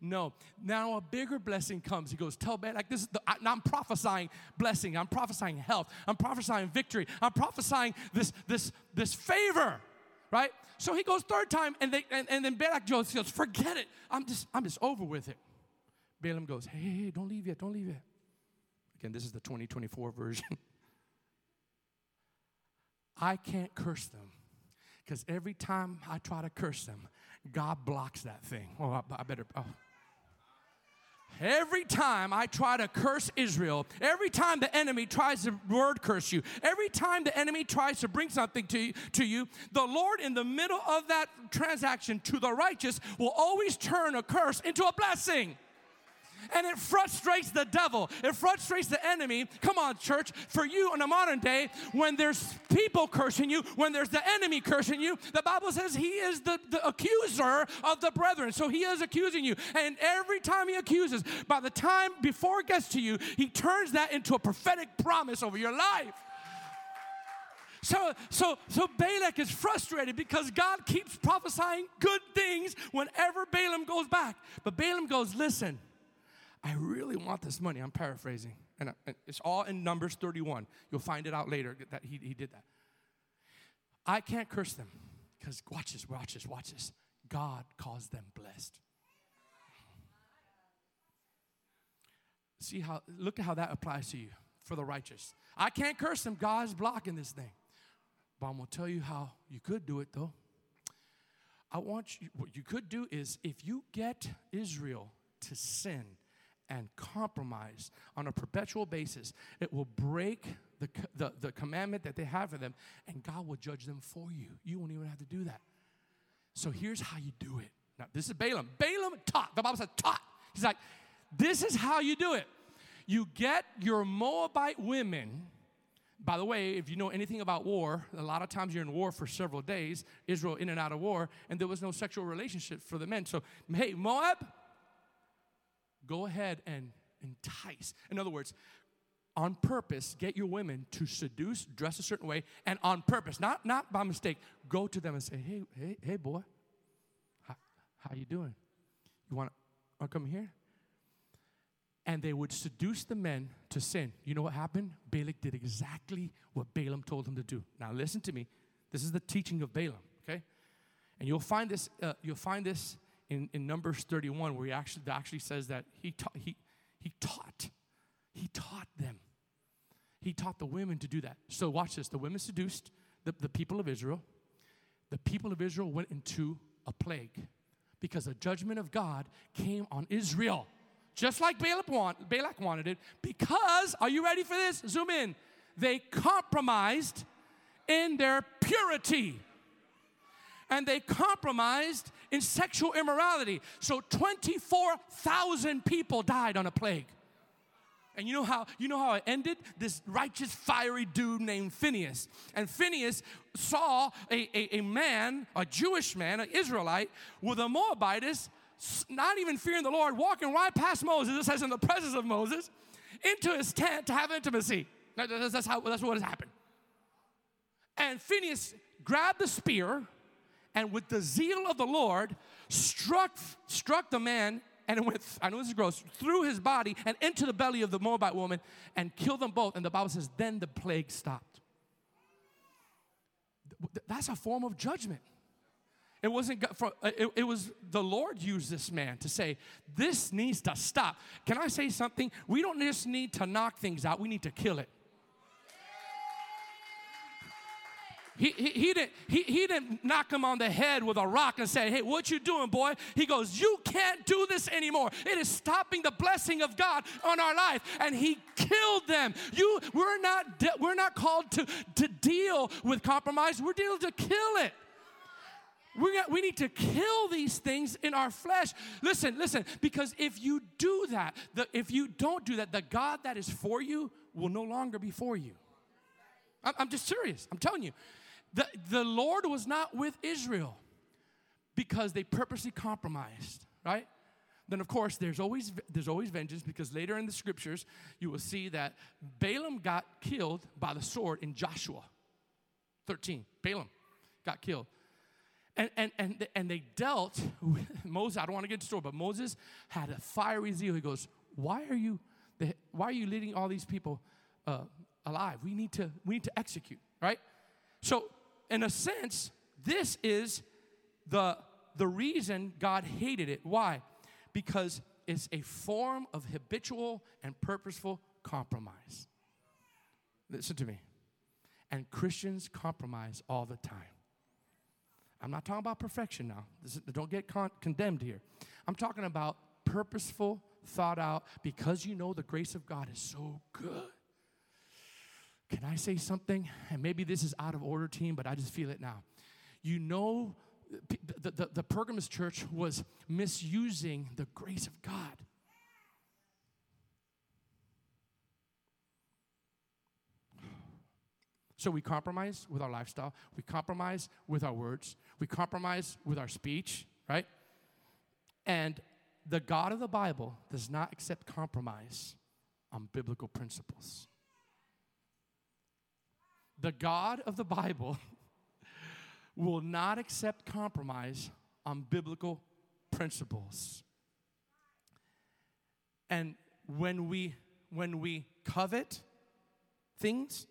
No. Now a bigger blessing comes. He goes, tell Ben, like this is the, I, I'm prophesying blessing. I'm prophesying health. I'm prophesying victory. I'm prophesying this, this, this favor right? So he goes third time, and, they, and, and then Balak goes, forget it. I'm just, I'm just over with it. Balaam goes, hey, hey, don't leave yet, don't leave yet. Again, this is the 2024 version. [laughs] I can't curse them because every time I try to curse them, God blocks that thing. Oh, I, I better. Oh. Every time I try to curse Israel, every time the enemy tries to word curse you, every time the enemy tries to bring something to you, to you, the Lord in the middle of that transaction to the righteous will always turn a curse into a blessing and it frustrates the devil. It frustrates the enemy. Come on, church. For you in the modern day, when there's people cursing you, when there's the enemy cursing you, the Bible says he is the, the accuser of the brethren. So he is accusing you. And every time he accuses, by the time before it gets to you, he turns that into a prophetic promise over your life. So, so, so Balak is frustrated because God keeps prophesying good things whenever Balaam goes back. But Balaam goes, listen, I really want this money. I'm paraphrasing. Uh, and it's all in Numbers 31. You'll find it out later that he, he did that. I can't curse them because watch this, watch this, watch this. God calls them blessed. See how, look at how that applies to you for the righteous. I can't curse them. God's blocking this thing. But I'm going to tell you how you could do it though. I want you, what you could do is if you get Israel to sin, and compromise on a perpetual basis, it will break the, the, the commandment that they have for them, and God will judge them for you. You won't even have to do that. So here's how you do it. Now, this is Balaam. Balaam taught. The Bible says taught. He's like, this is how you do it. You get your Moabite women. By the way, if you know anything about war, a lot of times you're in war for several days, Israel in and out of war, and there was no sexual relationship for the men. So, hey, Moab, go ahead and entice. In other words, on purpose get your women to seduce, dress a certain way, and on purpose, not, not by mistake, go to them and say, hey, hey, hey, boy, how, how you doing? You want to come here? And they would seduce the men to sin. You know what happened? Balak did exactly what Balaam told him to do. Now listen to me. This is the teaching of Balaam, okay? And you'll find this, uh, you'll find this in, in Numbers 31, where he actually, actually says that he, ta- he, he taught. He taught them. He taught the women to do that. So watch this. The women seduced the, the people of Israel. The people of Israel went into a plague because the judgment of God came on Israel. Just like Balak, want, Balak wanted it, because, are you ready for this? Zoom in. They compromised in their purity and they compromised in sexual immorality. So 24,000 people died on a plague. And you know how you know how it ended? This righteous, fiery dude named Phineas. And Phineas saw a, a, a man, a Jewish man, an Israelite, with a Moabitess, not even fearing the Lord, walking right past Moses, it says in the presence of Moses, into his tent to have intimacy. That's, how that's what has happened. And Phineas grabbed the spear and with the zeal of the Lord struck, struck the man and it went, I know this is gross, through his body and into the belly of the Moabite woman and killed them both. And the Bible says, then the plague stopped. That's a form of judgment. It wasn't, uh, it, it was the Lord used this man to say, this needs to stop. Can I say something? We don't just need to knock things out, we need to kill it. He, he, he, didn't, he, he didn't knock him on the head with a rock and say, Hey, what you doing, boy? He goes, You can't do this anymore. It is stopping the blessing of God on our life. And he killed them. You, we're not, de- we're not called to, to deal with compromise, we're dealing to kill it. we're got, we need to kill these things in our flesh. Listen, listen, because if you do that, the, if you don't do that, the God that is for you will no longer be for you. I'm, I'm just serious. I'm telling you. The, the Lord was not with Israel because they purposely compromised, right? Then of course there's always there's always vengeance because later in the scriptures you will see that Balaam got killed by the sword in Joshua 13. Balaam got killed. And, and, and, and they dealt with [laughs] Moses. I don't want to get the story, but Moses had a fiery zeal. He goes, Why are you, why are you leading all these people uh, alive? We need, to, we need to execute, right? So in a sense, this is the, the reason God hated it. Why? Because it's a form of habitual and purposeful compromise. Listen to me. And Christians compromise all the time. I'm not talking about perfection now. Is, don't get con- condemned here. I'm talking about purposeful, thought out, because you know the grace of God is so good can I say something? And maybe this is out of order, team, but I just feel it now. You know, the, the, the Pergamos church was misusing the grace of God. So we compromise with our lifestyle, we compromise with our words, we compromise with our speech, right? And the God of the Bible does not accept compromise on biblical principles the God of the Bible [laughs] will not accept compromise on biblical principles. And when we when we covet things,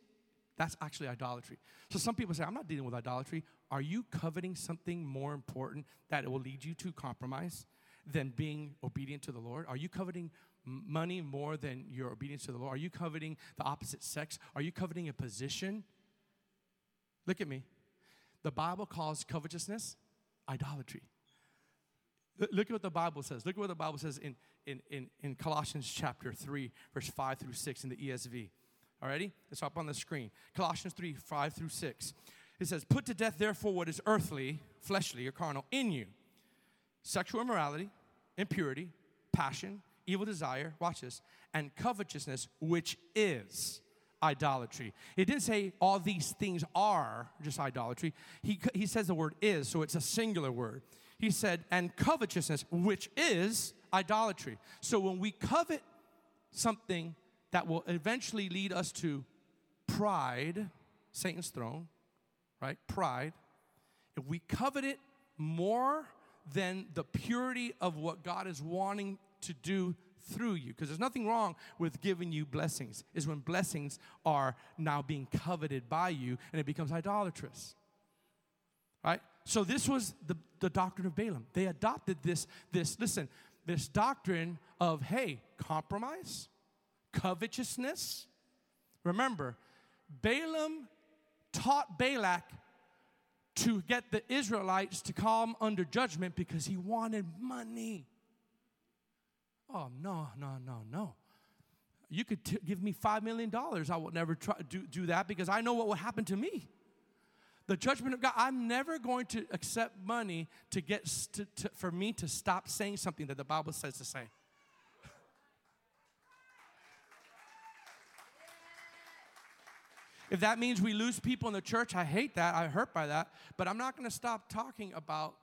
that's actually idolatry. So some people say, I'm not dealing with idolatry. Are you coveting something more important that it will lead you to compromise than being obedient to the Lord? Are you coveting money more than your obedience to the Lord? Are you coveting the opposite sex? Are you coveting a position? Look at me. The Bible calls covetousness idolatry. Look at what the Bible says. Look at what the Bible says in, in, in, in Colossians chapter 3, verse 5 through 6 in the ESV. Alrighty? It's up on the screen. Colossians 3, 5 through 6. It says, Put to death, therefore, what is earthly, fleshly, or carnal in you sexual immorality, impurity, passion, evil desire, watch this, and covetousness, which is idolatry. It didn't say all these things are just idolatry. He, he says the word is, so it's a singular word. He said, and covetousness, which is idolatry. So when we covet something that will eventually lead us to pride, Satan's throne, right? Pride. If we covet it more than the purity of what God is wanting to do through you, because there's nothing wrong with giving you blessings, is when blessings are now being coveted by you and it becomes idolatrous. Right? So this was the, the doctrine of Balaam. They adopted this, this, listen, this doctrine of, hey, compromise, covetousness. Remember, Balaam taught Balak to get the Israelites to come under judgment because he wanted money. Oh, no, no, no, no. You could t- give me $5 million. I will never try do, do that because I know what will happen to me. The judgment of God, I'm never going to accept money to get to, for me to stop saying something that the Bible says to say. If that means we lose people in the church, I hate that. I hurt by that. But I'm not going to stop talking about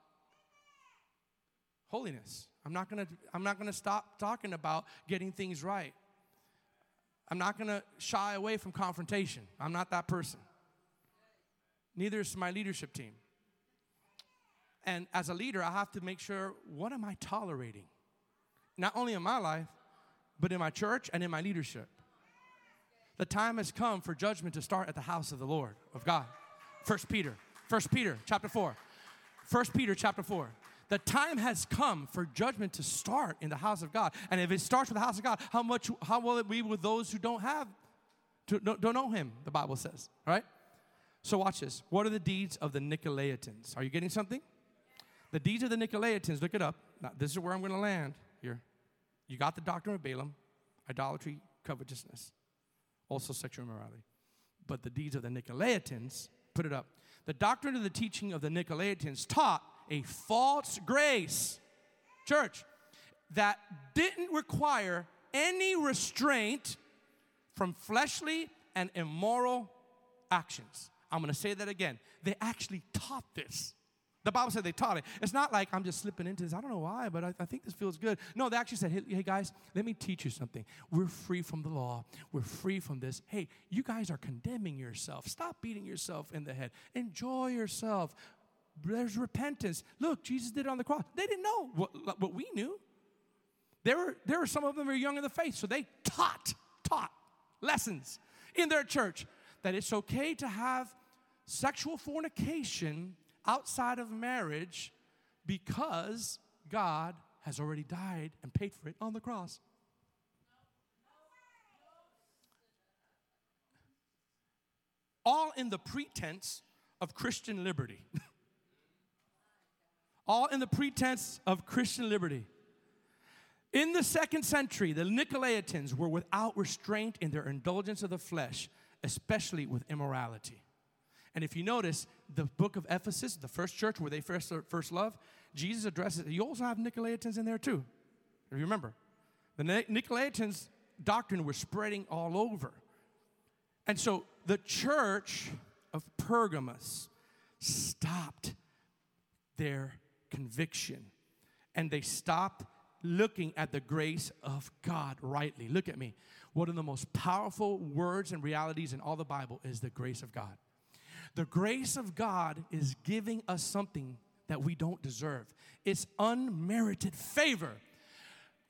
holiness. I'm not going to I'm not to stop talking about getting things right. I'm not going to shy away from confrontation. I'm not that person. Neither is my leadership team. And as a leader, I have to make sure what am I tolerating? Not only in my life, but in my church and in my leadership. The time has come for judgment to start at the house of the Lord, of God. First Peter, First Peter chapter 4. First Peter chapter 4. The time has come for judgment to start in the house of God. And if it starts with the house of God, how much how will it be with those who don't have to, don't, know him, the Bible says, right? So watch this. What are the deeds of the Nicolaitans? Are you getting something? The deeds of the Nicolaitans, look it up. Now, this is where I'm going to land here. You got the doctrine of Balaam, idolatry, covetousness also sexual immorality. But the deeds of the Nicolaitans, put it up. The doctrine of the teaching of the Nicolaitans taught a false grace, church, that didn't require any restraint from fleshly and immoral actions. I'm gonna say that again. They actually taught this. The Bible said they taught it. It's not like I'm just slipping into this. I don't know why, but I, I think this feels good. No, they actually said, hey, hey, guys, let me teach you something. We're free from the law. We're free from this. Hey, you guys are condemning yourself. Stop beating yourself in the head. Enjoy yourself. There's repentance. Look, Jesus did it on the cross. They didn't know what, what we knew. There were, there were some of them who were young in the faith, so they taught, taught lessons in their church that it's okay to have sexual fornication outside of marriage because God has already died and paid for it on the cross. All in the pretense of Christian liberty. [laughs] All in the pretense of Christian liberty. In the second century, the Nicolaitans were without restraint in their indulgence of the flesh, especially with immorality. And if you notice, the book of Ephesus, the first church where they first, first love, Jesus addresses, you also have Nicolaitans in there too. If you remember, the Nicolaitans' doctrine was spreading all over. And so the church of Pergamos stopped their conviction and they stopped looking at the grace of God rightly. Look at me. One of the most powerful words and realities in all the Bible is the grace of God. The grace of God is giving us something that we don't deserve. It's unmerited favor.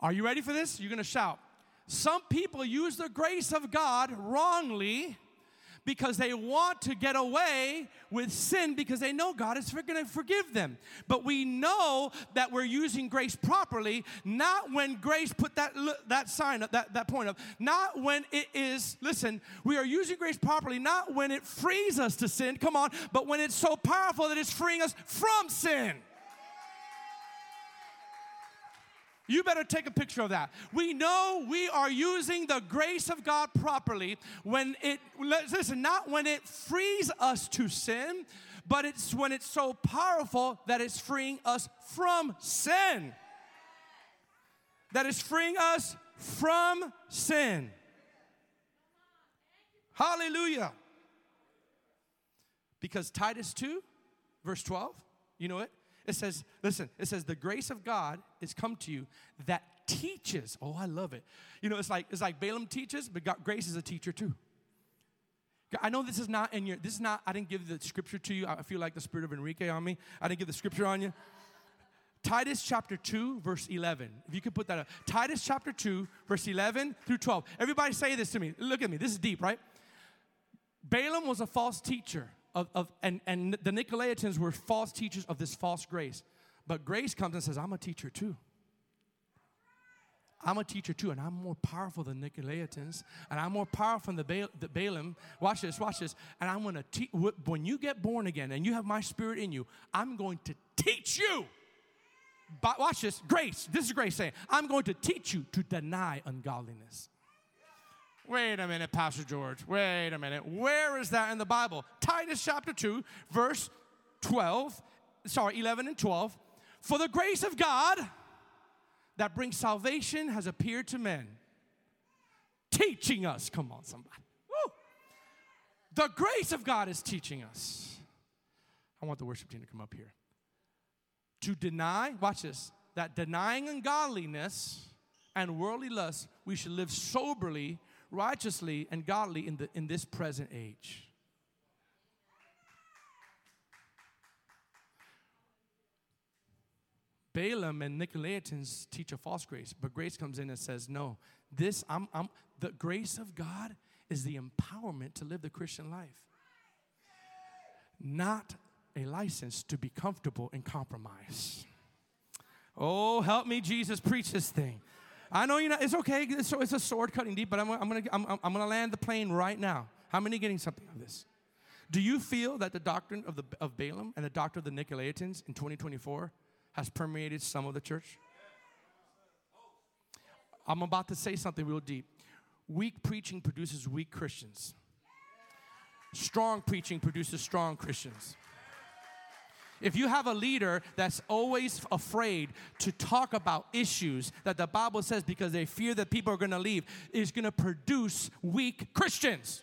Are you ready for this? You're gonna shout. Some people use the grace of God wrongly because they want to get away with sin because they know God is going to forgive them. But we know that we're using grace properly, not when grace put that, that sign up, that, that point up, not when it is, listen, we are using grace properly, not when it frees us to sin, come on, but when it's so powerful that it's freeing us from sin. You better take a picture of that. We know we are using the grace of God properly when it, listen, not when it frees us to sin, but it's when it's so powerful that it's freeing us from sin. That is freeing us from sin. Hallelujah. Because Titus 2, verse 12, you know it? It says, listen, it says the grace of God is come to you that teaches. Oh, I love it. You know, it's like it's like Balaam teaches, but God, grace is a teacher too. I know this is not in your, this is not, I didn't give the scripture to you. I feel like the spirit of Enrique on me. I didn't give the scripture on you. Titus chapter 2, verse 11. If you could put that up. Titus chapter 2, verse 11 through 12. Everybody say this to me. Look at me. This is deep, right? Balaam was a false teacher, of, of, and, and the Nicolaitans were false teachers of this false grace. But grace comes and says, I'm a teacher too. I'm a teacher too, and I'm more powerful than Nicolaitans, and I'm more powerful than the, the Balaam. Watch this, watch this. And I'm going to teach, when you get born again and you have my spirit in you, I'm going to teach you. But watch this, grace. This is grace saying, I'm going to teach you to deny ungodliness. Wait a minute, Pastor George. Wait a minute. Where is that in the Bible? Titus chapter 2, verse 12, sorry, 11 and 12. For the grace of God that brings salvation has appeared to men, teaching us. Come on, somebody. Woo. The grace of God is teaching us. I want the worship team to come up here. To deny, watch this, that denying ungodliness and worldly lust, we should live soberly, righteously, and godly in, the, in this present age. Balaam and Nicolaitans teach a false grace, but grace comes in and says, No, this, I'm, I'm, the grace of God is the empowerment to live the Christian life, not a license to be comfortable in compromise. Oh, help me, Jesus, preach this thing. I know you're not, it's okay, it's, it's a sword cutting deep, but I'm, I'm, gonna, I'm, I'm gonna land the plane right now. How many getting something of this? Do you feel that the doctrine of, the, of Balaam and the doctrine of the Nicolaitans in 2024 has permeated some of the church? I'm about to say something real deep. Weak preaching produces weak Christians. Strong preaching produces strong Christians. If you have a leader that's always afraid to talk about issues that the Bible says because they fear that people are going to leave, is going to produce weak Christians.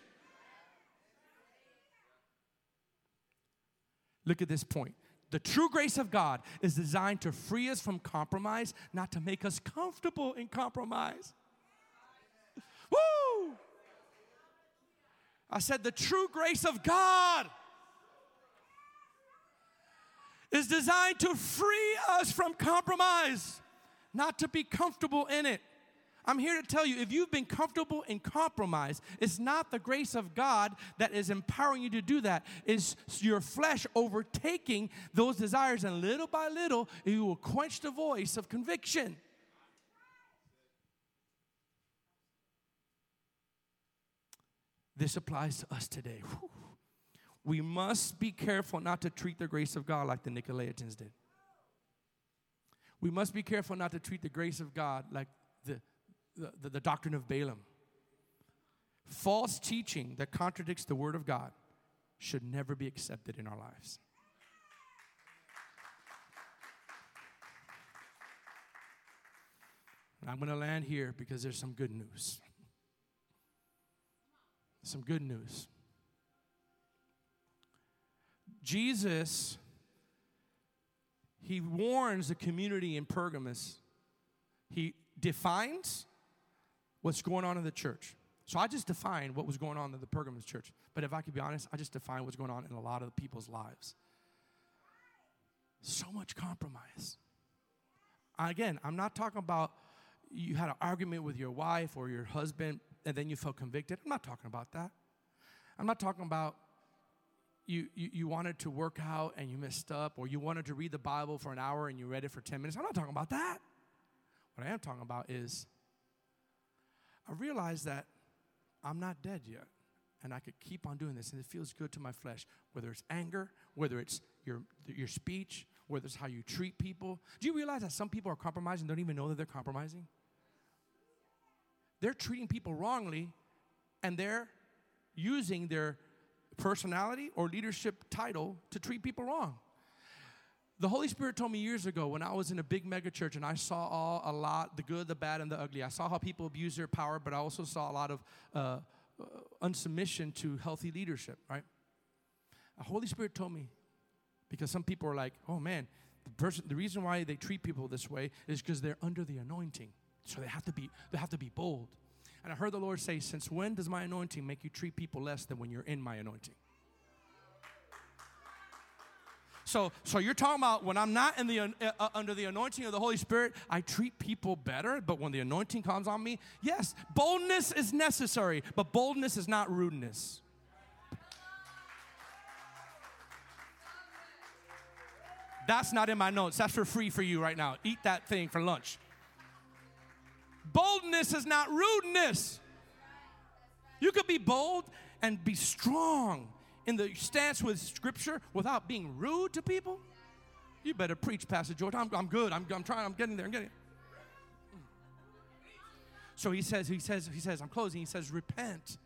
Look at this point. The true grace of God is designed to free us from compromise, not to make us comfortable in compromise. Woo! I said, the true grace of God is designed to free us from compromise, not to be comfortable in it. I'm here to tell you if you've been comfortable in compromise, it's not the grace of God that is empowering you to do that. It's your flesh overtaking those desires, and little by little, you will quench the voice of conviction. This applies to us today. Whew. We must be careful not to treat the grace of God like the Nicolaitans did. We must be careful not to treat the grace of God like the the, the, doctrine of Balaam. False teaching that contradicts the Word of God should never be accepted in our lives. I'm going to land here because there's some good news. Some good news. Jesus, he warns the community in Pergamos. He defines what's going on in the church. So I just defined what was going on in the Pergamum church. But if I could be honest, I just defined what's going on in a lot of people's lives. So much compromise. Again, I'm not talking about you had an argument with your wife or your husband and then you felt convicted. I'm not talking about that. I'm not talking about you, you, you wanted to work out and you messed up, or you wanted to read the Bible for an hour and you read it for 10 minutes. I'm not talking about that. What I am talking about is I realized that I'm not dead yet. And I could keep on doing this, and it feels good to my flesh. Whether it's anger, whether it's your, your speech, whether it's how you treat people. Do you realize that some people are compromising, don't even know that they're compromising? They're treating people wrongly, and they're using their personality or leadership title to treat people wrong. The Holy Spirit told me years ago when I was in a big mega church and I saw all a lot the good, the bad, and the ugly. I saw how people abuse their power, but I also saw a lot of uh, uh, unsubmission to healthy leadership, right? The Holy Spirit told me because some people are like, oh man, the person, the reason why they treat people this way is because they're under the anointing. So they have to be, they have to be bold. And I heard the Lord say, Since when does my anointing make you treat people less than when you're in my anointing? So, so you're talking about when I'm not in the uh, uh, under the anointing of the Holy Spirit, I treat people better. But when the anointing comes on me, yes, boldness is necessary, but boldness is not rudeness. That's not in my notes. That's for free for you right now. Eat that thing for lunch. Boldness is not rudeness. You could be bold and be strong in the stance with Scripture without being rude to people. You better preach, Pastor George. I'm, I'm good. I'm, I'm trying. I'm getting there. I'm getting. So he says, he says, he says, I'm closing. He says, repent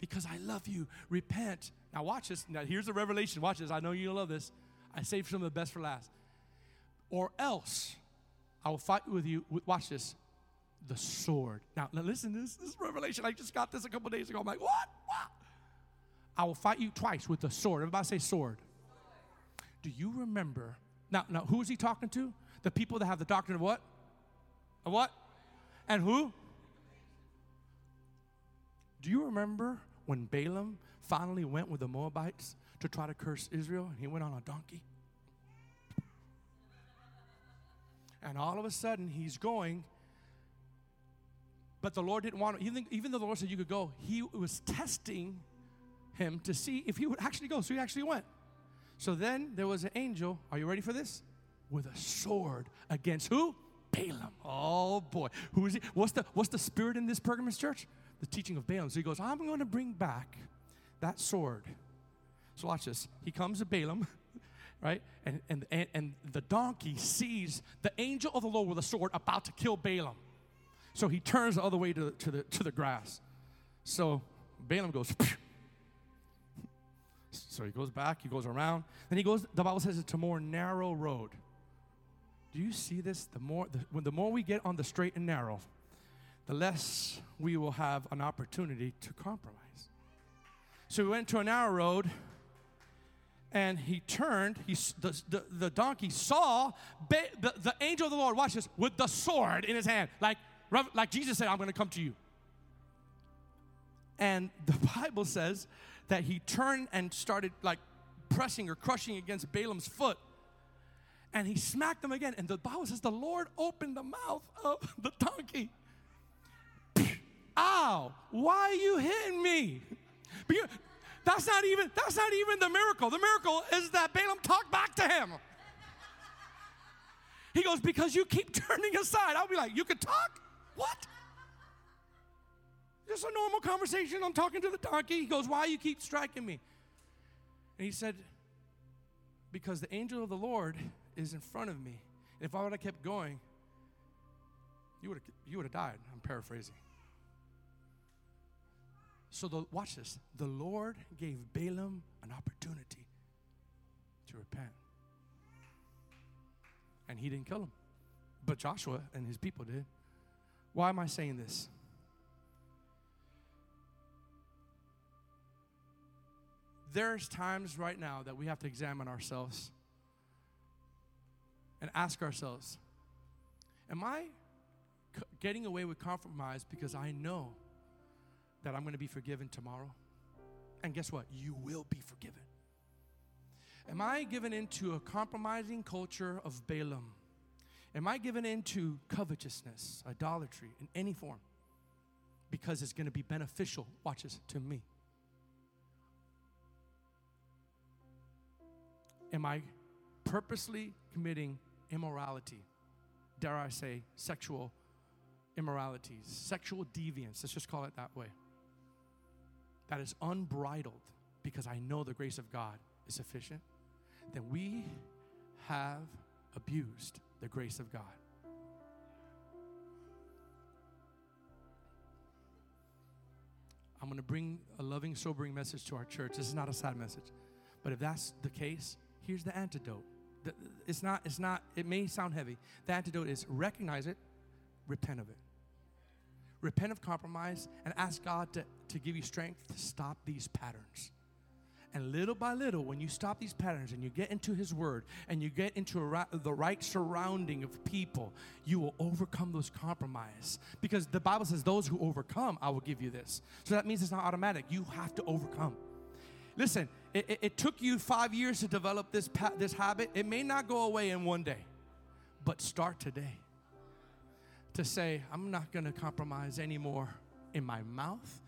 because I love you. Repent. Now watch this. Now here's the revelation. Watch this. I know you love this. I saved some of the best for last. Or else I will fight with you. Watch this the sword. Now, now listen, this, this revelation. I just got this a couple days ago. I'm like, what? What? I will fight you twice with the sword. Everybody say sword. Do you remember? Now, now, who is he talking to? The people that have the doctrine of what? Of what? And who? Do you remember when Balaam finally went with the Moabites to try to curse Israel and he went on a donkey? And all of a sudden he's going but the Lord didn't want to, even, even though the Lord said you could go, He was testing him to see if he would actually go. So he actually went. So then there was an angel, are you ready for this? With a sword against who? Balaam. Oh boy. Who is he? What's the what's the spirit in this Pergamos church? The teaching of Balaam. So he goes, I'm going to bring back that sword. So watch this. He comes to Balaam, [laughs] right? And, and, and, and the donkey sees the angel of the Lord with a sword about to kill Balaam. So he turns all the way to, to, the, to the grass. So Balaam goes, Phew. so he goes back, he goes around. Then he goes, the Bible says it's a more narrow road. Do you see this? The more, the, when the more we get on the straight and narrow, the less we will have an opportunity to compromise. So we went to a narrow road, and he turned. He, the, the, the donkey saw ba- the, the angel of the Lord, watch this, with the sword in his hand. Like, like Jesus said, I'm going to come to you. And the [laughs] Bible says that he turned and started like pressing or crushing against Balaam's foot. And he smacked him again. And the Bible says the Lord opened the mouth of [laughs] the donkey. Ow, why are you hitting me? That's not even that's not even the miracle. The miracle is that Balaam talked back to him. He goes, Because you keep [laughs] turning aside. I'll be like, You could talk? What? Just a normal conversation. I'm talking to the donkey. He goes, Why you keep striking me? And he said, Because the angel of the Lord is in front of me. And if I would have kept going, you would have you would have died. I'm paraphrasing. So the, watch this. The Lord gave Balaam an opportunity to repent. And he didn't kill him. But Joshua and his people did. Why am I saying this? There's times right now that we have to examine ourselves and ask ourselves Am I getting away with compromise because I know that I'm going to be forgiven tomorrow? And guess what? You will be forgiven. Am I given into a compromising culture of Balaam? Am I given into covetousness, idolatry in any form? Because it's going to be beneficial, watch this, to me. Am I purposely committing immorality? Dare I say, sexual immoralities, sexual deviance, let's just call it that way. That is unbridled because I know the grace of God is sufficient. Then we have abused the grace of God. I'm going to bring a loving, sobering message to our church. This is not a sad message. But if that's the case, here's the antidote. It's not, it's not, it may sound heavy. The antidote is recognize it, repent of it. Repent of compromise and ask God to, to give you strength to stop these patterns. And little by little, when you stop these patterns and you get into His Word and you get into ra- the right surrounding of people, you will overcome those compromise. Because the Bible says, Those who overcome, I will give you this. So that means it's not automatic. You have to overcome. Listen, it, it, it took you five years to develop this, pa- this habit. It may not go away in one day, but start today to say, I'm not going to compromise anymore in my mouth.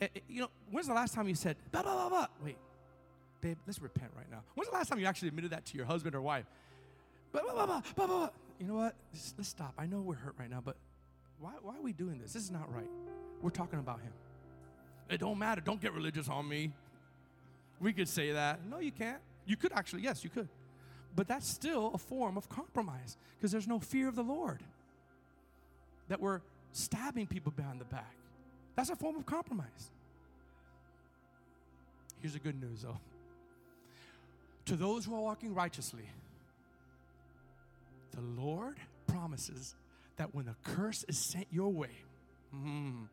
It, it, you know, when's the last time you said, blah, blah, blah, blah? Wait, babe, let's repent right now. When's the last time you actually admitted that to your husband or wife? Blah, blah, blah, blah, blah, blah. You know what? Let's, let's stop. I know we're hurt right now, but why, why are we doing this? This is not right. We're talking about him. It don't matter. Don't get religious on me. We could say that. No, you can't. You could actually, yes, you could. But that's still a form of compromise because there's no fear of the Lord. That we're stabbing people behind the back. That's a form of compromise. Here's the good news though. To those who are walking righteously, the Lord promises that when a curse is sent your way, mm,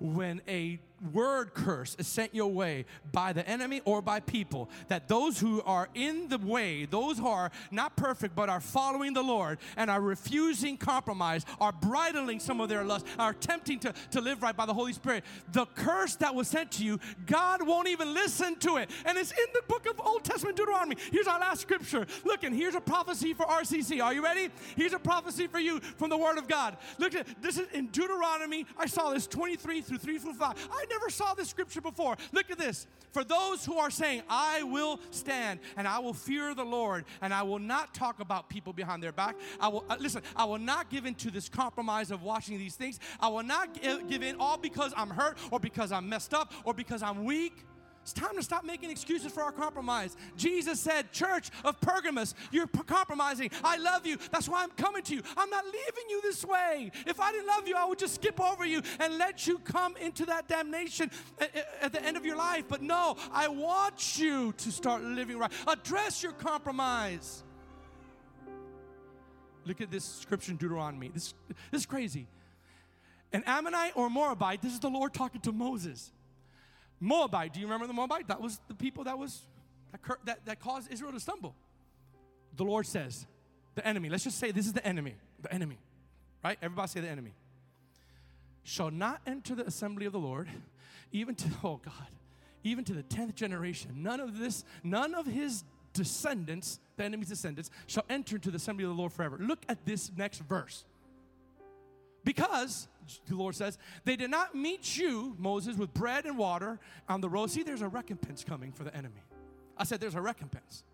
when a word curse is sent your way by the enemy or by people, that those who are in the way, those who are not perfect but are following the Lord and are refusing compromise, are bridling some of their lust, are attempting to, to live right by the Holy Spirit, the curse that was sent to you, God won't even listen to it. And it's in the book of Old Testament Deuteronomy. Here's our last scripture. Look, and here's a prophecy for RCC. Are you ready? Here's a prophecy for you from the Word of God. Look at this is in Deuteronomy. I saw this 23 through 3 through 5. I never saw this scripture before. Look at this. For those who are saying, I will stand and I will fear the Lord and I will not talk about people behind their back. I will, uh, listen, I will not give in to this compromise of watching these things. I will not give in all because I'm hurt or because I'm messed up or because I'm weak. It's time to stop making excuses for our compromise. Jesus said, Church of Pergamos, you're compromising. I love you. That's why I'm coming to you. I'm not leaving you this way. If I didn't love you, I would just skip over you and let you come into that damnation at the end of your life. But no, I want you to start living right. Address your compromise. Look at this scripture in Deuteronomy. This, this is crazy. An Ammonite or Moabite, this is the Lord talking to Moses. Moabite. Do you remember the Moabite? That was the people that was that, that, that caused Israel to stumble. The Lord says, the enemy. Let's just say this is the enemy. The enemy. Right? Everybody say the enemy. Shall not enter the assembly of the Lord, even to oh God, even to the tenth generation. None of this, none of his descendants, the enemy's descendants, shall enter into the assembly of the Lord forever. Look at this next verse. Because, the Lord says, they did not meet you, Moses, with bread and water on the road. See, there's a recompense coming for the enemy. I said, there's a recompense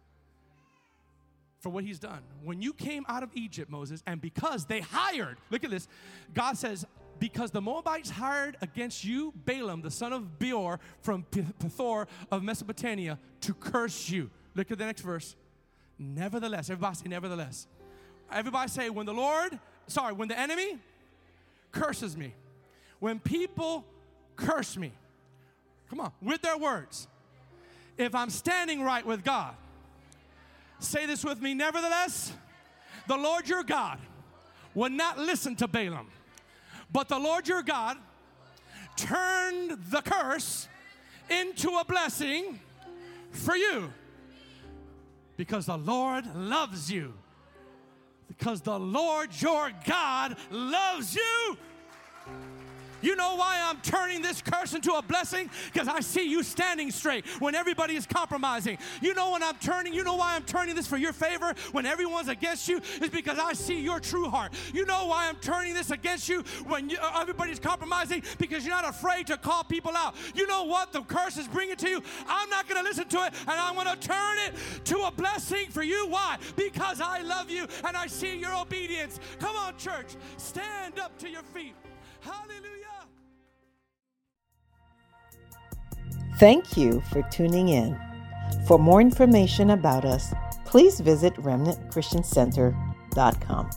for what he's done. When you came out of Egypt, Moses, and because they hired, look at this, God says, because the Moabites hired against you Balaam, the son of Beor from Pethor of Mesopotamia, to curse you. Look at the next verse. Nevertheless, everybody say, nevertheless. Everybody say, when the Lord, sorry, when the enemy curses me, when people curse me, come on, with their words, if I'm standing right with God, say this with me, nevertheless, the Lord your God would not listen to Balaam, but the Lord your God turned the curse into a blessing for you. Because the Lord loves you. Because the Lord your God loves you. You know why I'm turning this curse into a blessing? Because I see you standing straight when everybody is compromising. You know when I'm turning, you know why I'm turning this for your favor when everyone's against you? Is because I see your true heart. You know why I'm turning this against you when you, uh, everybody's compromising? Because you're not afraid to call people out. You know what the curse is bringing to you? I'm not going to listen to it and I'm going to turn it to a blessing for you. Why? Because I love you and I see your obedience. Come on, church, stand up to your feet. Hallelujah. Thank you for tuning in. For more information about us, please visit remnantchristiancenter.com.